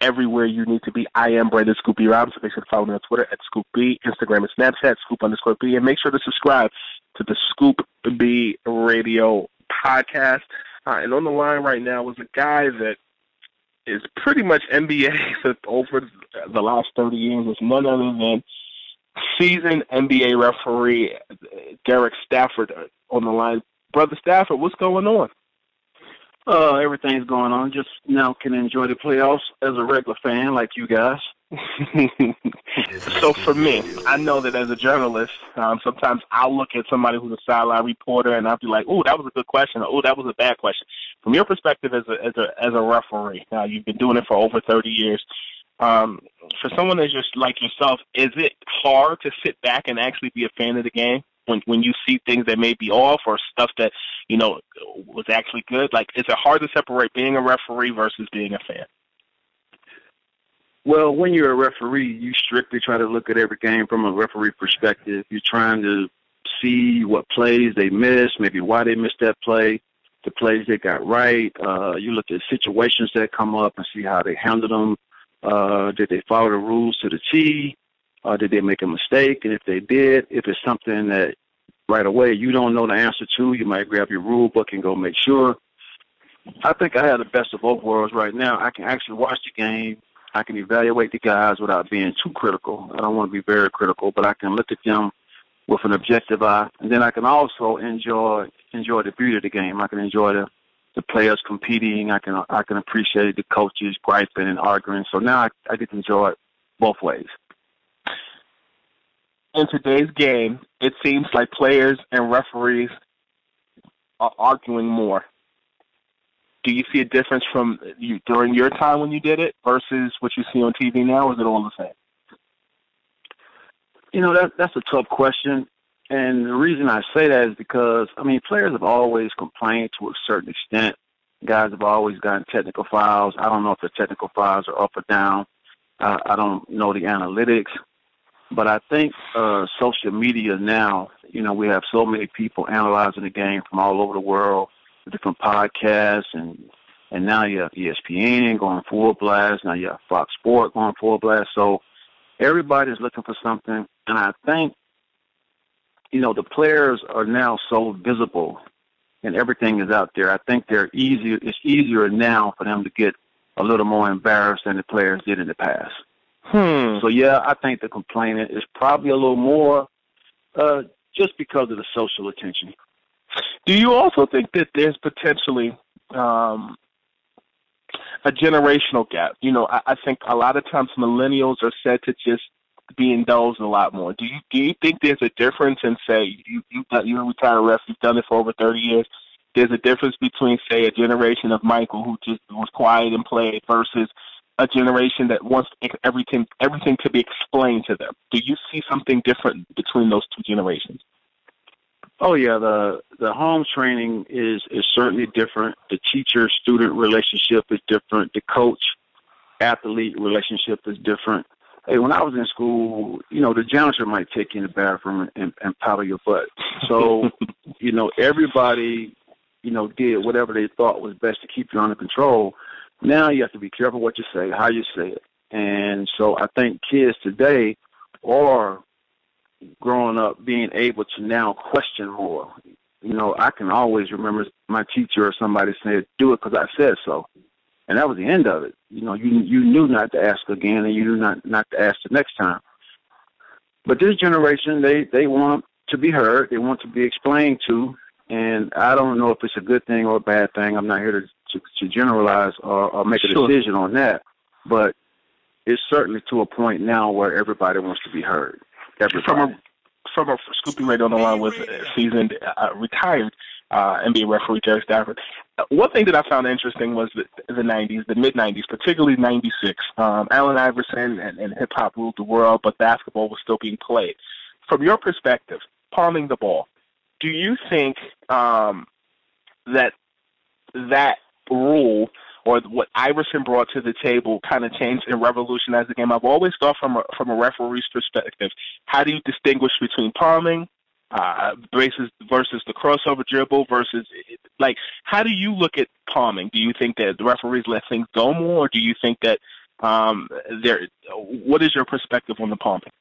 everywhere you need to be. I am Brandon Scoop B Robinson. Make sure to follow me on Twitter at Scoop B, Instagram and Snapchat, Scoop underscore B, and make sure to subscribe to the Scoop B Radio podcast. Uh, and on the line right now is a guy that is pretty much NBA over the last 30 years. Is none other than seasoned NBA referee Derek Stafford on the line. Brother Stafford, what's going on? Uh, everything's going on. Just now can enjoy the playoffs as a regular fan like you guys. so for me, I know that as a journalist, um, sometimes I'll look at somebody who's a sideline reporter and I'll be like, "Oh, that was a good question," or "Oh, that was a bad question." From your perspective as a as a as a referee, uh, you've been doing it for over thirty years. Um, for someone that's just like yourself, is it hard to sit back and actually be a fan of the game? When when you see things that may be off or stuff that you know was actually good? Like, is it hard to separate being a referee versus being a fan? Well, when you're a referee, you strictly try to look at every game from a referee perspective. You're trying to see what plays they missed, maybe why they missed that play, the plays they got right. Uh, you look at situations that come up and see how they handled them. Uh, did they follow the rules to the T? Uh, did they make a mistake? And if they did, if it's something that right away you don't know the answer to, you might grab your rule book and go make sure. I think I have the best of both worlds right now. I can actually watch the game. I can evaluate the guys without being too critical. I don't want to be very critical, but I can look at them with an objective eye, and then I can also enjoy enjoy the beauty of the game. I can enjoy the the players competing. I can I can appreciate the coaches griping and arguing. So now I, I get to enjoy it both ways in today's game, it seems like players and referees are arguing more. Do you see a difference from you during your time when you did it versus what you see on TV now? Is it all the same? You know that that's a tough question, and the reason I say that is because I mean players have always complained to a certain extent. Guys have always gotten technical fouls. I don't know if the technical fouls are up or down. I, I don't know the analytics, but I think uh, social media now, you know, we have so many people analyzing the game from all over the world, different podcasts, and and now you have ESPN going full blast. Now you have Fox Sport going full blast. So everybody's looking for something, and I think, you know, the players are now so visible, and everything is out there. I think they're easier. It's easier now for them to get a little more embarrassed than the players did in the past. Hmm. So yeah, I think the complainant is probably a little more uh, just because of the social attention. Do you also think that there's potentially um, a generational gap? You know, I, I think a lot of times millennials are said to just be indulged a lot more. Do you do you think there's a difference in say you you you're a retired ref, you've done it for over thirty years? There's a difference between say a generation of Michael who just was quiet and played versus a generation that wants everything everything to be explained to them. Do you see something different between those two generations? Oh yeah, the the home training is is certainly different. The teacher student relationship is different. The coach athlete relationship is different. Hey, when I was in school, you know, the janitor might take you in the bathroom and, and powder your butt. So, you know, everybody, you know, did whatever they thought was best to keep you under control. Now you have to be careful what you say, how you say it. And so I think kids today are growing up being able to now question more. You know, I can always remember my teacher or somebody said, "Do it because I said so," and that was the end of it. You know, you you knew not to ask again, and you knew not not to ask the next time. But this generation, they they want to be heard, they want to be explained to, and I don't know if it's a good thing or a bad thing. I'm not here to to, to generalize or, or make a sure. decision on that, but it's certainly to a point now where everybody wants to be heard. Everybody. From a from a Scoop B Radio on the line with seasoned uh, retired uh, NBA referee Jerry Stafford. One thing that I found interesting was the, the 90s, the mid 90s, particularly 96. Um, Allen Iverson and, and hip hop ruled the world, but basketball was still being played. From your perspective, palming the ball, do you think um, that that rule or what Iverson brought to the table kind of changed and revolutionized the game. I've always thought from a, from a referee's perspective, how do you distinguish between palming uh, versus versus the crossover dribble versus like how do you look at palming? Do you think that the referees let things go more, or do you think that um, there? What is your perspective on the palming?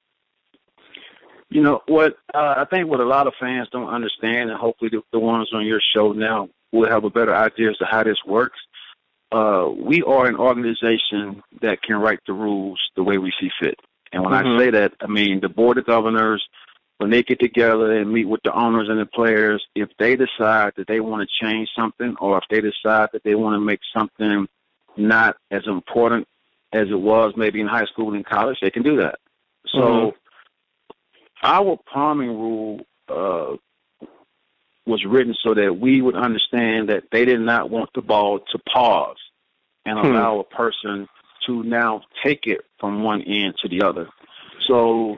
You know what uh, I think what a lot of fans don't understand, and hopefully the, the ones on your show now will have a better idea as to how this works uh, we are an organization that can write the rules the way we see fit. And when mm-hmm. I say that, I mean the board of governors, when they get together and meet with the owners and the players, if they decide that they want to change something or if they decide that they want to make something not as important as it was maybe in high school and in college, they can do that. So mm-hmm. our palming rule uh, was written so that we would understand that they did not want the ball to pause and hmm. allow a person to now take it from one end to the other. So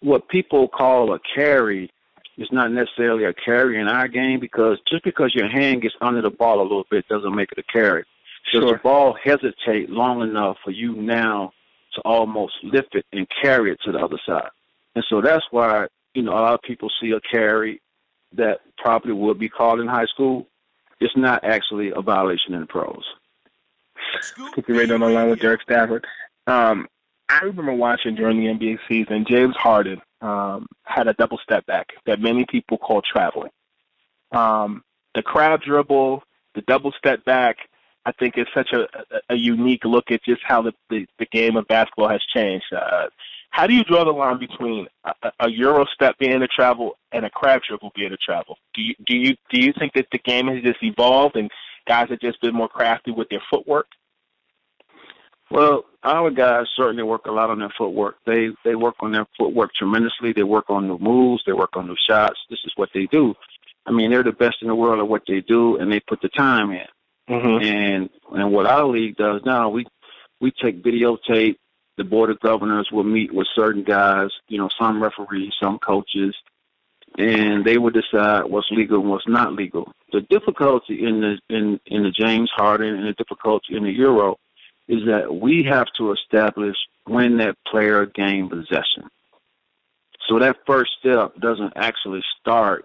what people call a carry is not necessarily a carry in our game because just because your hand gets under the ball a little bit doesn't make it a carry. Does sure. the ball hesitate long enough for you now to almost lift it and carry it to the other side? And so that's why, you know, a lot of people see a carry that probably would be called in high school, it's not actually a violation in the pros. Scoop B Radio on the line with Derek Stafford. Um, I remember watching during the NBA season, James Harden um, had a double step back that many people call traveling. Um, the crab dribble, the double step back, I think is such a, a, a unique look at just how the, the, the game of basketball has changed. Uh, how do you draw the line between a, a euro step being a travel and a crab dribble being a travel? Do you do you do you think that the game has just evolved and guys have just been more crafty with their footwork? Well, our guys certainly work a lot on their footwork. They they work on their footwork tremendously. They work on new moves. They work on new shots. This is what they do. I mean, they're the best in the world at what they do, and they put the time in. Mm-hmm. And and what our league does now, we we take videotape the board of governors will meet with certain guys, you know, some referees, some coaches, and they will decide what's legal and what's not legal. The difficulty in the in in the James Harden and the difficulty in the Euro is that we have to establish when that player gained possession. So that first step doesn't actually start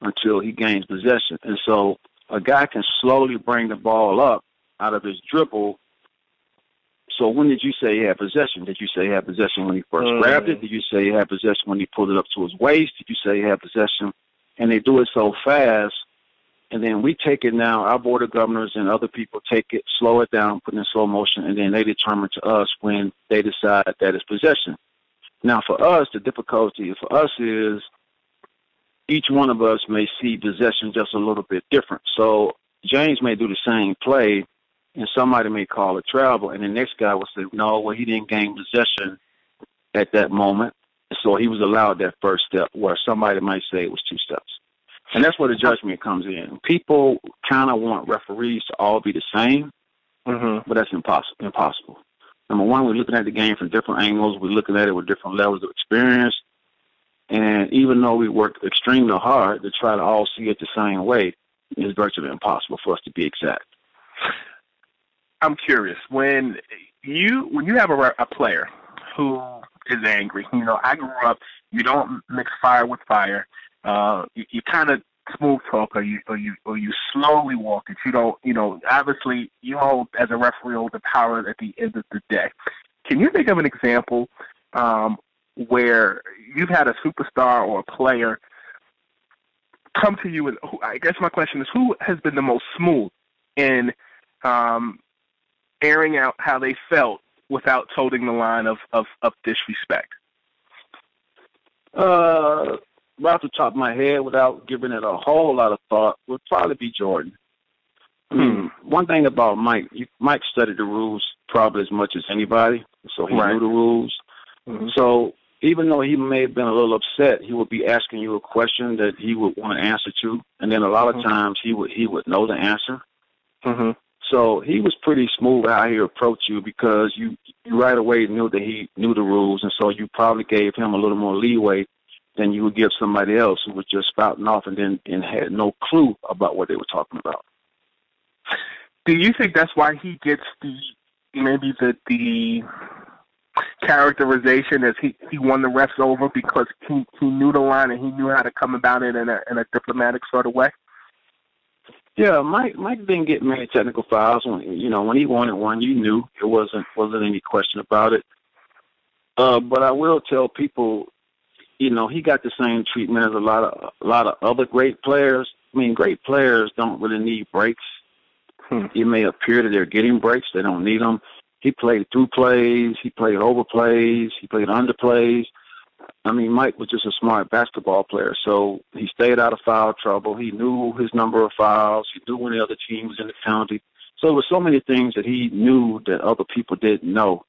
until he gains possession. And so a guy can slowly bring the ball up out of his dribble so when did you say he had possession? Did you say he had possession when he first mm. grabbed it? Did you say he had possession when he pulled it up to his waist? Did you say he had possession? And they do it so fast, and then we take it now. Our board of governors and other people take it, slow it down, put it in slow motion, and then they determine to us when they decide that it's possession. Now, for us, the difficulty for us is each one of us may see possession just a little bit different. So James may do the same play and somebody may call it travel, and the next guy will say, no, well, he didn't gain possession at that moment, so he was allowed that first step, where somebody might say it was two steps. And that's where the judgment comes in. People kind of want referees to all be the same, mm-hmm. but that's impossible. Impossible. Number one, we're looking at the game from different angles. We're looking at it with different levels of experience. And even though we work extremely hard to try to all see it the same way, it's virtually impossible for us to be exact. I'm curious when you when you have a, a player who is angry. You know, I grew up. You don't mix fire with fire. Uh, you, kind of smooth talk, or you or you or you slowly walk it. You don't. You know, obviously, you hold as a referee hold the power at the end of the day. Can you think of an example um, where you've had a superstar or a player come to you and I guess my question is who has been the most smooth in um, airing out how they felt without toting the line of, of, of disrespect? Uh, right off the top of my head, without giving it a whole lot of thought, would probably be Jordan. I mean, hmm. one thing about Mike, you, Mike studied the rules probably as much as anybody, so he right. knew the rules. Mm-hmm. So even though he may have been a little upset, he would be asking you a question that he would want to answer to, and then a lot mm-hmm. of times he would he would know the answer. Mm-hmm. So he was pretty smooth how he approached you because you, you right away knew that he knew the rules, and so you probably gave him a little more leeway than you would give somebody else who was just spouting off and then and had no clue about what they were talking about. Do you think that's why he gets the maybe the the characterization as he he won the refs over because he he knew the line and he knew how to come about it in a in a diplomatic sort of way? Yeah, Mike Mike didn't get many technical fouls. When you know when he wanted one, you knew it wasn't wasn't any question about it. Uh, but I will tell people, you know, he got the same treatment as a lot of a lot of other great players. I mean, great players don't really need breaks. Hmm. It may appear that they're getting breaks; they don't need them. He played through plays, he played over plays, he played under plays. I mean, Mike was just a smart basketball player, so he stayed out of foul trouble. He knew his number of fouls. He knew when the other team was in the county. So there were so many things that he knew that other people didn't know.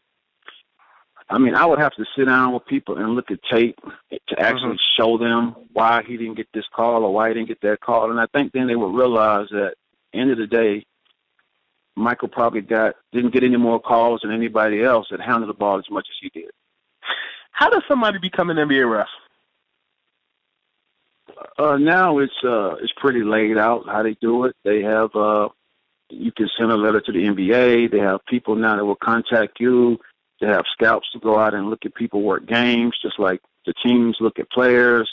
I mean, I would have to sit down with people and look at tape to actually mm-hmm. show them why he didn't get this call or why he didn't get that call. And I think then they would realize that, end of the day, Michael probably got didn't get any more calls than anybody else that handled the ball as much as he did. How does somebody become an NBA ref? Uh, now it's uh, it's pretty laid out how they do it. They have uh, you can send a letter to the NBA. They have people now that will contact you. They have scouts to go out and look at people work games, just like the teams look at players.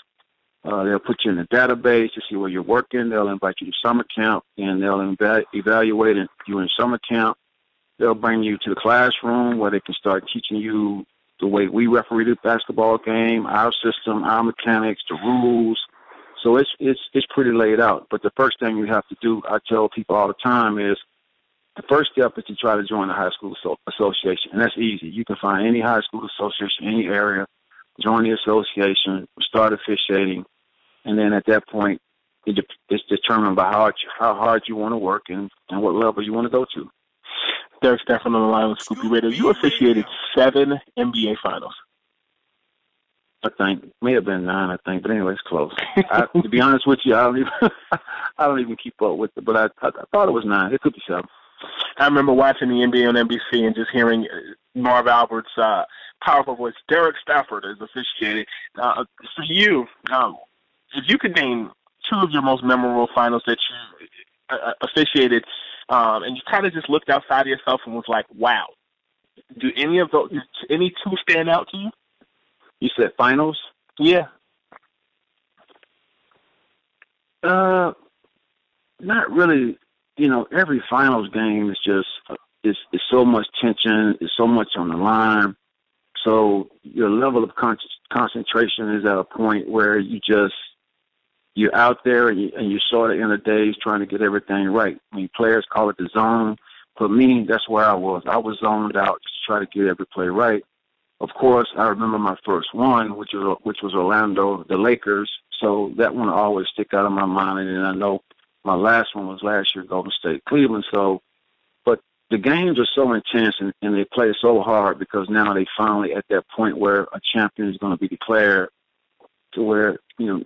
Uh, they'll put you in a database to see where you're working. They'll invite you to summer camp, and they'll eva- evaluate you in summer camp. They'll bring you to the classroom where they can start teaching you the way we referee the basketball game, our system, our mechanics, the rules. So it's it's it's pretty laid out. But the first thing you have to do, I tell people all the time, is the first step is to try to join the high school association, and that's easy. You can find any high school association, any area, join the association, start officiating, and then at that point, it's determined by how how hard you want to work and and what level you want to go to. Derek Stafford on the line with Scoop B Radio. You officiated seven NBA finals. I think may have been nine. I think, but anyway, it's close. I, to be honest with you, I don't even I don't even keep up with it, but I, I, I thought it was nine. It could be seven. I remember watching the NBA on NBC and just hearing uh, Marv Albert's uh, powerful voice. Derek Stafford is officiating. Uh, for you, um, if you could name two of your most memorable finals that you uh, officiated, um, and you kind of just looked outside of yourself and was like, "Wow." Do any of those, any two stand out to you? You said finals. Yeah. Uh, not really. You know, every finals game is just is is so much tension, It's so much on the line. So your level of con- concentration is at a point where you just you're out there and you, and you sort of in the days trying to get everything right. I mean, players call it the zone. For me, that's where I was. I was zoned out to try to get every play right. Of course, I remember my first one, which was which was Orlando, the Lakers. So that one always stick out of my mind. And I know my last one was last year, Golden State, Cleveland. So, but the games are so intense and, and they play so hard because now they finally at that point where a champion is going to be declared, to where you know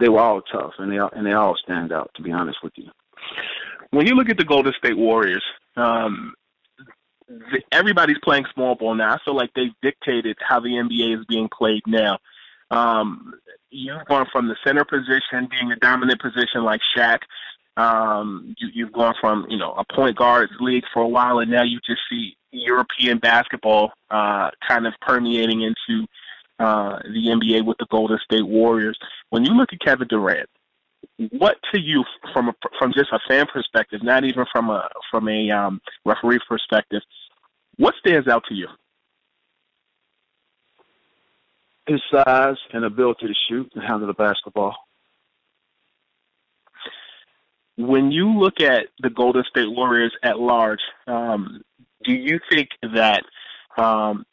they were all tough and they all, and they all stand out. To be honest with you, when you look at the Golden State Warriors, um, the, everybody's playing small ball now. I feel like they've dictated how the NBA is being played now. Um, you've gone from the center position being a dominant position like Shaq. Um, you, you've gone from you know a point guards league for a while, and now you just see European basketball uh, kind of permeating into uh, the NBA with the Golden State Warriors. When you look at Kevin Durant, what to you from a, from just a fan perspective, not even from a from a um, referee perspective, what stands out to you? His size and ability to shoot and handle the basketball. When you look at the Golden State Warriors at large, um, do you think that um,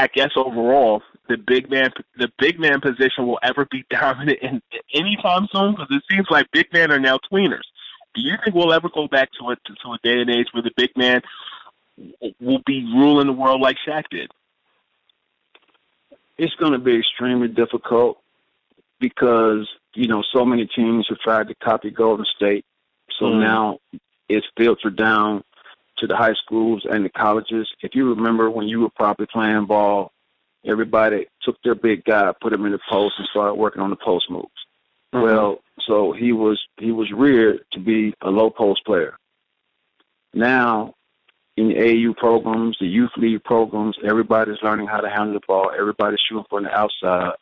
I guess overall the big man the big man position will ever be dominant in, in any time soon? Because it seems like big men are now tweeners. Do you think we'll ever go back to a to a day and age where the big man will be ruling the world like Shaq did? It's going to be extremely difficult because you know so many teams have tried to copy Golden State. So mm. now it's filtered down to the high schools and the colleges. If you remember when you were probably playing ball, everybody took their big guy, put him in the post, and started working on the post moves. Mm-hmm. Well, so he was he was reared to be a low post player. Now, in the AAU programs, the youth league programs, everybody's learning how to handle the ball. Everybody's shooting from the outside.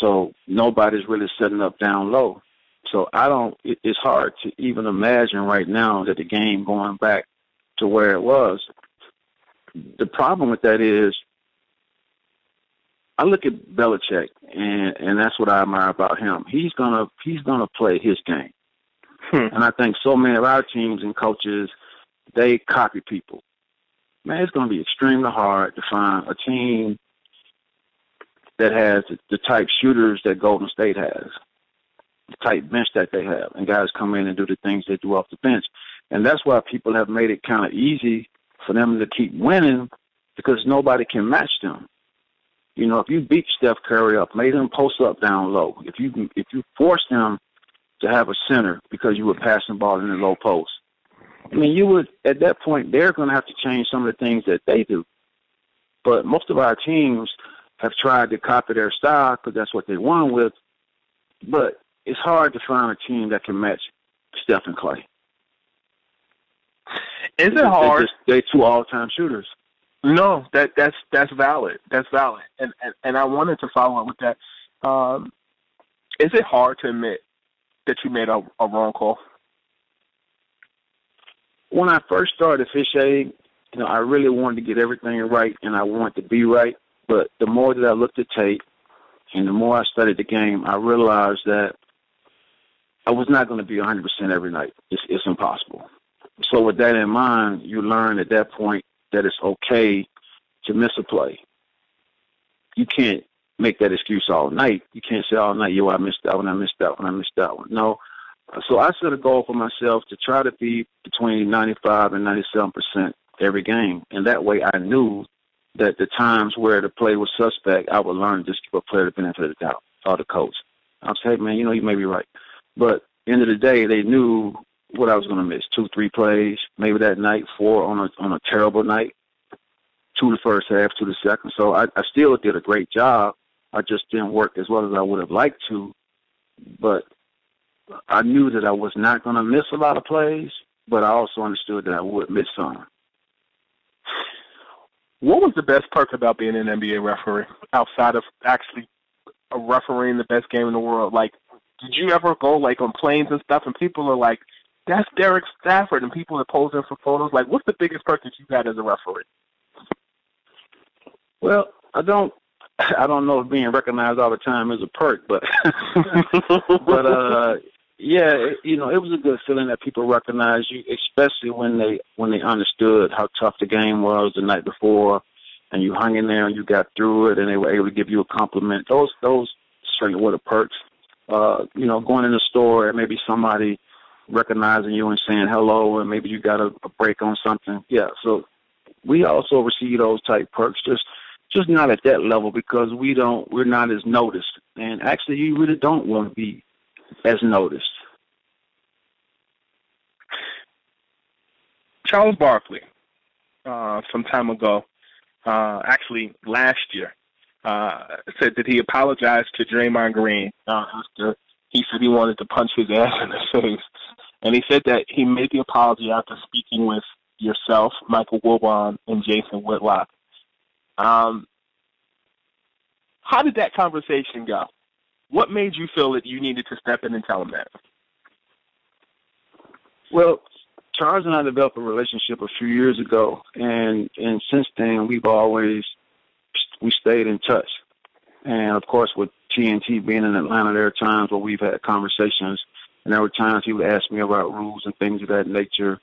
So nobody's really setting up down low. So I don't. It, it's hard to even imagine right now that the game going back to where it was. The problem with that is I look at Belichick and and that's what I admire about him. He's gonna he's gonna play his game. Hmm. And I think so many of our teams and coaches they copy people. Man, it's gonna be extremely hard to find a team that has the type shooters that Golden State has, the type bench that they have, and guys come in and do the things they do off the bench. And that's why people have made it kind of easy for them to keep winning because nobody can match them. You know, if you beat Steph Curry up, made him post up down low, if you if you force him to have a center because you were passing the ball in the low post, I mean, you would at that point they're going to have to change some of the things that they do. But most of our teams have tried to copy their style because that's what they won with. But it's hard to find a team that can match Steph and Clay. Is it hard? They're, two all-time shooters. No, that that's that's valid. That's valid, and and, and I wanted to follow up with that. Um, is it hard to admit that you made a, a wrong call? When I first started officiating, you know, I really wanted to get everything right, and I wanted to be right. But the more that I looked at tape, and the more I studied the game, I realized that I was not going to be 100% every night. It's, it's impossible. So with that in mind, you learn at that point that it's okay to miss a play. You can't make that excuse all night. You can't say all night, yo, I missed that one, I missed that one, I missed that one. No. So I set a goal for myself to try to be between 95 and 97 percent every game, and that way I knew that the times where the play was suspect, I would learn to just give a player the benefit of the doubt, or the coach. Say, hey, man, you know, you may be right, but end of the day, they knew what I was going to miss two, three plays, maybe that night, four on a on a terrible night, two the first half, two the second. So I, I still did a great job. I just didn't work as well as I would have liked to, but I knew that I was not going to miss a lot of plays, but I also understood that I would miss some. What was the best perk about being an NBA referee outside of actually refereeing the best game in the world? Like, did you ever go like on planes and stuff, and people are like, that's Derek Stafford, and people are posing for photos. Like, what's the biggest perk that you had as a referee? Well, I don't, I don't know if being recognized all the time is a perk, but, but uh, yeah, it, you know, it was a good feeling that people recognized you, especially when they when they understood how tough the game was the night before, and you hung in there and you got through it, and they were able to give you a compliment. Those those certainly were the perks. Uh, you know, going in the store and maybe somebody recognizing you and saying hello, and maybe you got a, a break on something. Yeah, so we also receive those type perks, just just not at that level because we don't we're not as noticed, and actually you really don't want to be as noticed. Charles Barkley, uh, some time ago, uh, actually last year, uh, said that he apologized to Draymond Green uh, after he said he wanted to punch his ass in the face. And he said that he made the apology after speaking with yourself, Michael Wilbon, and Jason Whitlock. Um, how did that conversation go? What made you feel that you needed to step in and tell him that? Well, Charles and I developed a relationship a few years ago, and and since then we've always we stayed in touch. And of course, with TNT being in Atlanta, there are times where we've had conversations, and there were times he would ask me about rules and things of that nature.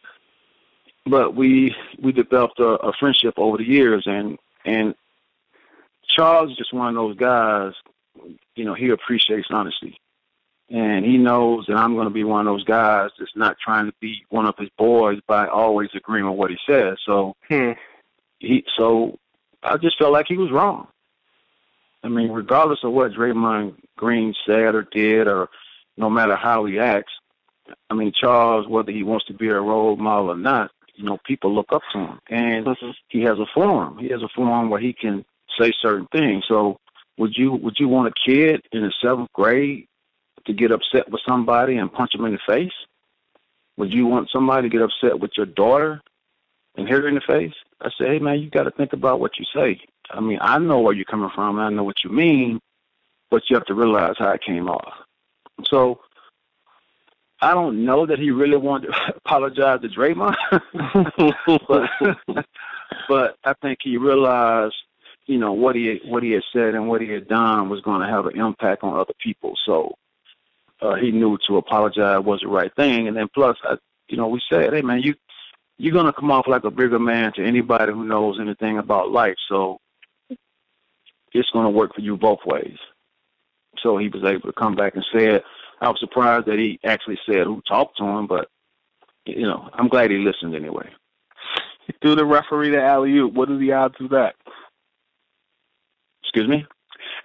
But we we developed a, a friendship over the years, and and Charles is just one of those guys. You know, he appreciates honesty, and he knows that I'm going to be one of those guys that's not trying to be one of his boys by always agreeing with what he says. So hmm. he so I just felt like he was wrong. I mean, regardless of what Draymond Green said or did, or no matter how he acts, I mean, Charles, whether he wants to be a role model or not, you know, people look up to him, and mm-hmm. he has a forum. He has a forum where he can say certain things. So, would you would you want a kid in the seventh grade to get upset with somebody and punch him in the face? Would you want somebody to get upset with your daughter and hit her in the face? I say, hey man, you got to think about what you say. I mean, I know where you're coming from. I know what you mean, but you have to realize how it came off. So I don't know that he really wanted to apologize to Draymond, but, but I think he realized, you know, what he what he had said and what he had done was going to have an impact on other people. So uh, he knew to apologize was the right thing. And then plus, I, you know, we said, hey man, you you're gonna come off like a bigger man to anybody who knows anything about life. So it's going to work for you both ways. So he was able to come back and say it. I was surprised that he actually said who talked to him, but you know, I'm glad he listened anyway. He threw the referee the alley oop. What are the odds of that? Excuse me.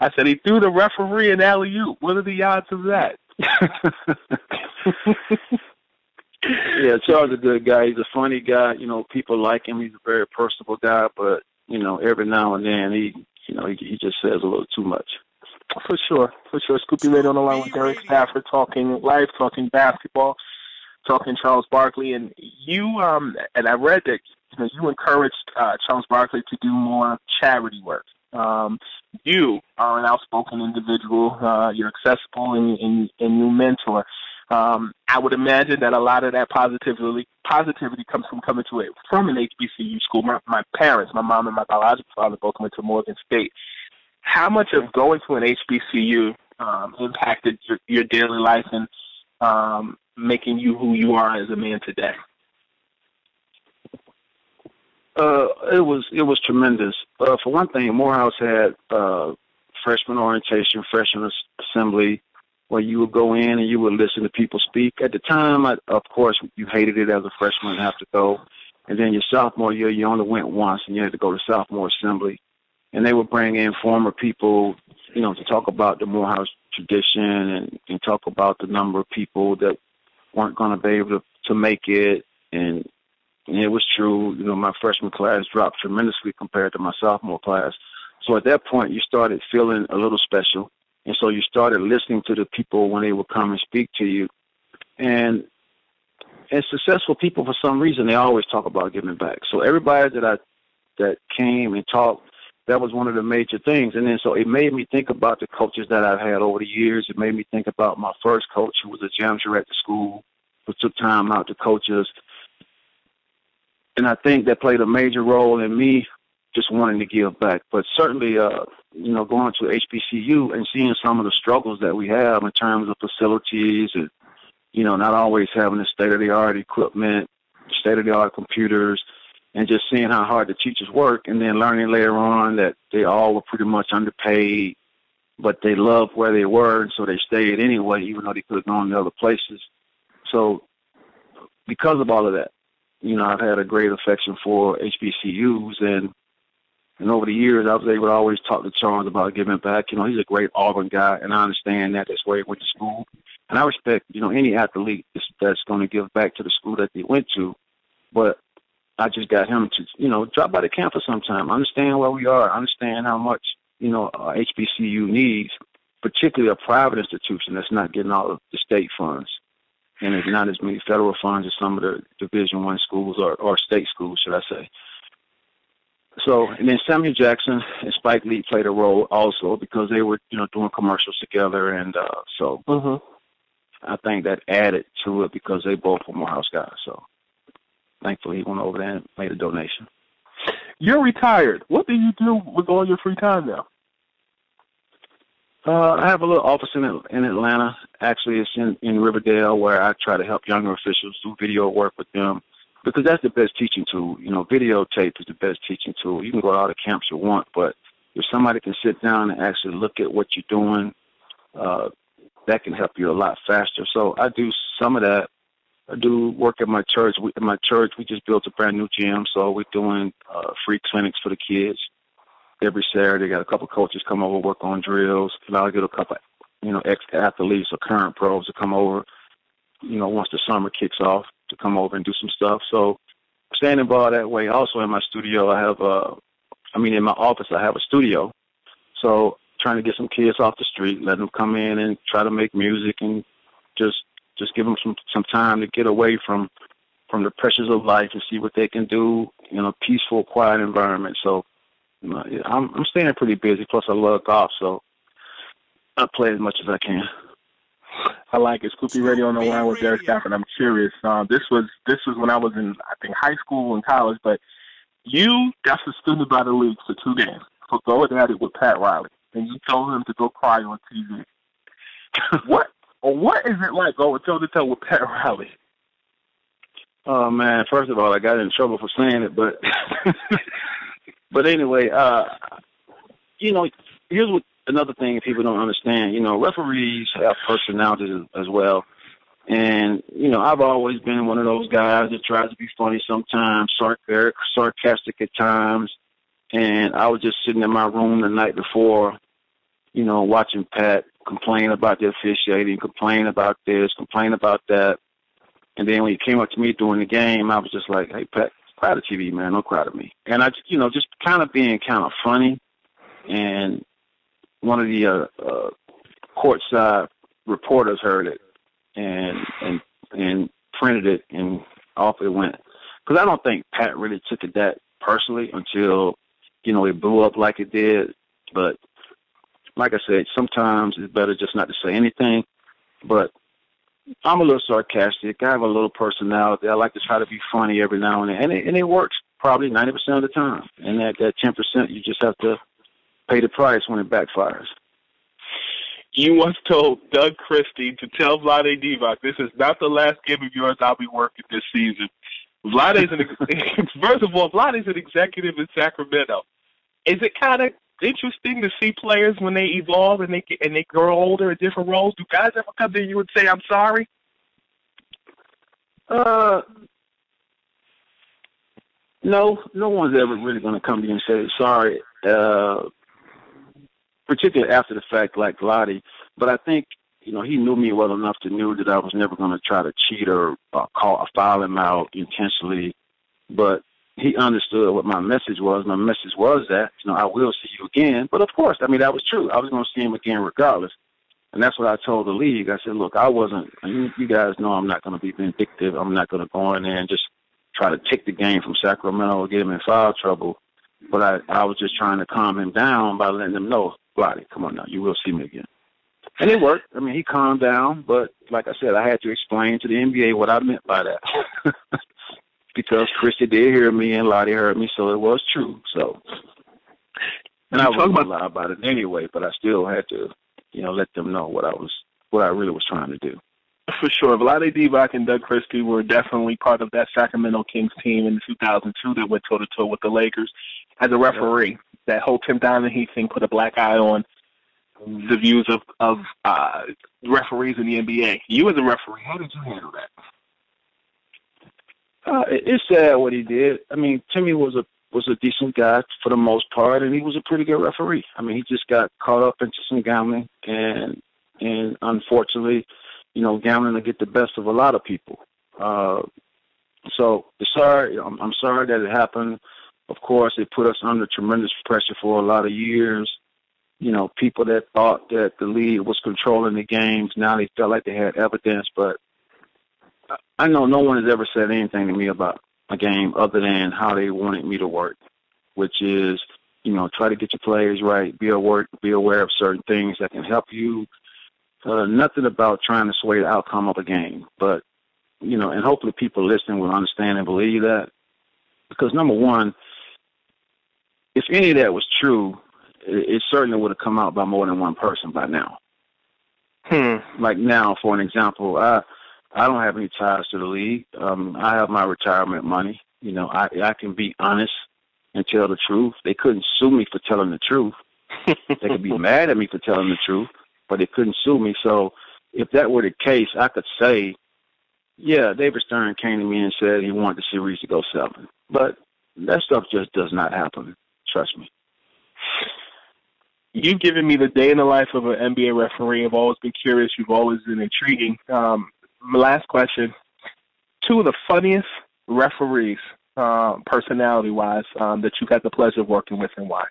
I said he threw the referee an alley oop. What are the odds of that? yeah, Charles is a good guy. He's a funny guy. You know, people like him. He's a very personable guy, but you know, every now and then he you know, he, he just says a little too much. For sure, for sure. Scoop B Radio on the line with Derek Stafford talking life, talking basketball, talking Charles Barkley, and you um and I read that you know you encouraged uh, Charles Barkley to do more charity work. Um, you are an outspoken individual. Uh, you're accessible and, and, and you mentor. Um, I would imagine that a lot of that positivity positivity comes from coming to it from an HBCU school. My, my parents, my mom and my biological father, both went to Morgan State. How much of going to an HBCU um, impacted your, your daily life and um, making you who you are as a man today? Uh, it was it was tremendous. Uh, for one thing, Morehouse had uh, freshman orientation, freshman assembly, where you would go in and you would listen to people speak. At the time, I, of course, you hated it as a freshman to have to go. And then your sophomore year, you only went once and you had to go to sophomore assembly. And they would bring in former people, you know, to talk about the Morehouse tradition and, and talk about the number of people that weren't going to be able to, to make it. And, and it was true, you know, my freshman class dropped tremendously compared to my sophomore class. So at that point, you started feeling a little special and so you started listening to the people when they would come and speak to you. And and successful people for some reason they always talk about giving back. So everybody that I that came and talked, that was one of the major things. And then so it made me think about the coaches that I've had over the years. It made me think about my first coach who was a janitor at the school who took time out to coach us. And I think that played a major role in me just wanting to give back. But certainly, uh, you know, going to HBCU and seeing some of the struggles that we have in terms of facilities and, you know, not always having the state of the art equipment, state of the art computers, and just seeing how hard the teachers work, and then learning later on that they all were pretty much underpaid, but they loved where they were, and so they stayed anyway, even though they could have gone to other places. So, because of all of that, you know, I've had a great affection for HBCUs, and and over the years, I was able to always talk to Charles about giving back. You know, he's a great Auburn guy, and I understand that. That's where he went to school. And I respect, you know, any athlete that's going to give back to the school that they went to. But I just got him to, you know, drop by the campus sometime. Understand where we are. Understand how much you know, uh, HBCU needs, particularly a private institution that's not getting all of the state funds, and there's not as many federal funds as some of the Division One schools or, or state schools, should I say. So, and then Samuel Jackson and Spike Lee played a role also because they were, you know, doing commercials together, and uh, so Mm-hmm. I think that added to it because they both were Morehouse guys. So, thankfully, he went over there and made a donation. You're retired. What do you do with all your free time now? Uh, I have a little office in in Atlanta. Actually, it's in in Riverdale where I try to help younger officials do video work with them because that's the best teaching tool. You know, videotape is the best teaching tool. You can go to all the camps you want, but if somebody can sit down and actually look at what you're doing, uh, that can help you a lot faster. So I do some of that. I do work at my church. We, at my church, we just built a brand new gym, so we're doing uh, free clinics for the kids every Saturday. Got a couple coaches come over work on drills. And I'll get a couple, you know, ex athletes or current pros to come over. You know, once the summer kicks off, to come over and do some stuff. So staying involved that way. Also in my studio, I have uh, I mean, in my office, I have a studio. So trying to get some kids off the street, let them come in and try to make music and just just give them some some time to get away from from the pressures of life and see what they can do in a peaceful, quiet environment. So you know, I'm I'm staying pretty busy. Plus, I love golf, so I play as much as I can. I like it. Scoop B Radio on the line with Derek Stafford. I'm curious. Uh, this was this was when I was in I think high school and college, but you got suspended by the league for two games for going at it with Pat Riley, and you told him to go cry on TV. what what is it like going toe to toe with Pat Riley? Oh man, first of all, I got in trouble for saying it, but but anyway, uh you know, here's what another thing people don't understand. You know, referees have personalities as, well. And, you know, I've always been one of those guys that tries to be funny sometimes, sarcastic, sarcastic at times. And I was just sitting in my room the night before, you know, watching Pat complain about the officiating, complain about this, complain about that. And then when he came up to me during the game, I was just like, hey, Pat, cry to TV, man. Don't cry to me. And I, you know, just kind of being kind of funny. And one of the uh, uh, courtside reporters heard it and and and printed it, and off it went. Because I don't think Pat really took it that personally until you know it blew up like it did. But like I said, sometimes it's better just not to say anything. But I'm a little sarcastic. I have a little personality. I like to try to be funny every now and then, and it, and it works probably 90% of the time. And that that 10%, you just have to pay the price when it backfires. You once told Doug Christie to tell Vlade Divac, this is not the last game of yours I'll be working this season. Vlade's an first of all, Vlade's an executive in Sacramento. Is it kind of interesting to see players when they evolve and they and they grow older in different roles? Do guys ever come to you and say, "I'm sorry"? Uh, no, no one's ever really going to come to you and say sorry. Uh, particularly after the fact, like Vlade. But I think you know he knew me well enough to know that I was never going to try to cheat or uh, call or foul him out intentionally. But he understood what my message was. My message was that you know I will see you again. But of course, I mean that was true. I was going to see him again regardless. And that's what I told the league. I said, look, I wasn't. You, you guys know I'm not going to be vindictive. I'm not going to go in there and just try to take the game from Sacramento or get him in foul trouble. But I, I was just trying to calm him down by letting him know, Vlade, come on now, you will see me again. And it worked. I mean, he calmed down, but like I said, I had to explain to the NBA what I meant by that. because Christie did hear me and Vlade heard me, so it was true. So, and I wasn't about- lie about it anyway, but I still had to, you know, let them know what I was, what I really was trying to do. For sure. Vlade Divac and Doug Christie were definitely part of that Sacramento Kings team in 2002 that went toe to toe with the Lakers. As a referee, that whole Tim Donaghy thing put a black eye on the views of of uh, referees in the NBA. You as a referee, how did you handle that? Uh, it, it's sad what he did. I mean, Timmy was a was a decent guy for the most part, and he was a pretty good referee. I mean, he just got caught up into some gambling, and and unfortunately, you know, gambling will get the best of a lot of people. Uh, so sorry, I'm, I'm sorry that it happened. Of course, it put us under tremendous pressure for a lot of years. you know, people that thought that the league was controlling the games. Now they felt like they had evidence, but I know no one has ever said anything to me about a game other than how they wanted me to work, which is, you know, try to get your players right, be aware, be aware of certain things that can help you. Uh, nothing about trying to sway the outcome of a game, but you know, and hopefully people listening will understand and believe that. Because number one, if any of that was true, it, it certainly would have come out by more than one person by now. Hmm. Like now, for an example, I I don't have any ties to the league. Um, I have my retirement money. You know, I I can be honest and tell the truth. They couldn't sue me for telling the truth. they could be mad at me for telling the truth, but they couldn't sue me. So if that were the case, I could say, yeah, David Stern came to me and said he wanted the series to go seven. But that stuff just does not happen. Trust me. You've given me the day in the life of an NBA referee. I've always been curious. You've always been intriguing. Um, last question: Two of the funniest referees, uh, personality-wise, um, that you got the pleasure of working with, and why?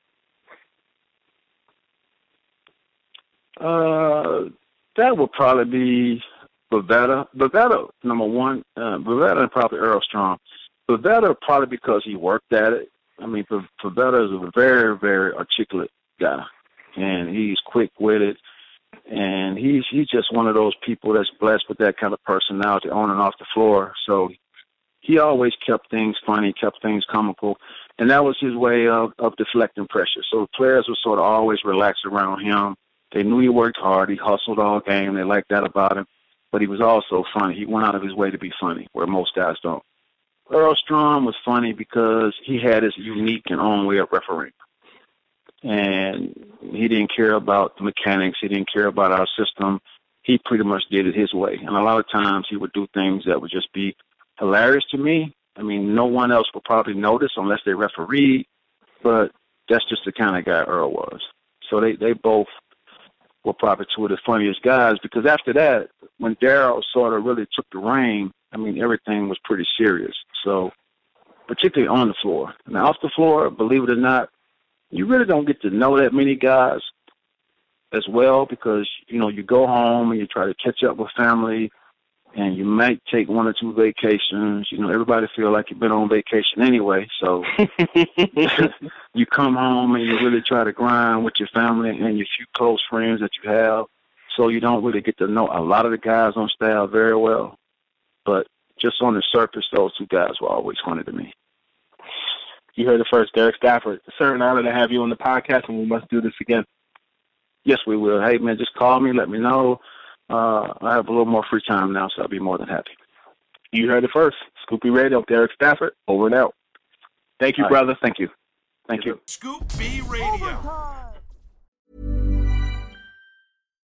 Uh, that would probably be Bavetta. Bavetta, number one. Uh, Bavetta and probably Earl Strom. Bavetta probably because he worked at it. I mean, Bavetta is a very, very articulate guy, and he's quick-witted, and he's he's just one of those people that's blessed with that kind of personality on and off the floor. So he always kept things funny, kept things comical, and that was his way of of deflecting pressure. So players were sort of always relaxed around him. They knew he worked hard. He hustled all game. They liked that about him. But he was also funny. He went out of his way to be funny, where most guys don't. Earl Strom was funny because he had his unique and own way of refereeing. And he didn't care about the mechanics. He didn't care about our system. He pretty much did it his way. And a lot of times he would do things that would just be hilarious to me. I mean, no one else would probably notice unless they refereed, but that's just the kind of guy Earl was. So they, they both were probably two of the funniest guys because after that, when Daryl sort of really took the reign, I mean, everything was pretty serious. So, particularly on the floor. Now, off the floor, believe it or not, you really don't get to know that many guys as well because, you know, you go home and you try to catch up with family and you might take one or two vacations. You know, everybody feel like you've been on vacation anyway. So you come home and you really try to grind with your family and your few close friends that you have. So you don't really get to know a lot of the guys on staff very well. But just on the surface, those two guys were always funny to me. You heard it first, Derrick Stafford. It's a certain honor to have you on the podcast, and we must do this again. Yes, we will. Hey, man, just call me. Let me know. Uh, I have a little more free time now, so I'll be more than happy. You heard it first. Scoop B Radio, Derrick Stafford, over and out. Thank you, All right. brother. Thank you. Thank you. Scoop B Radio.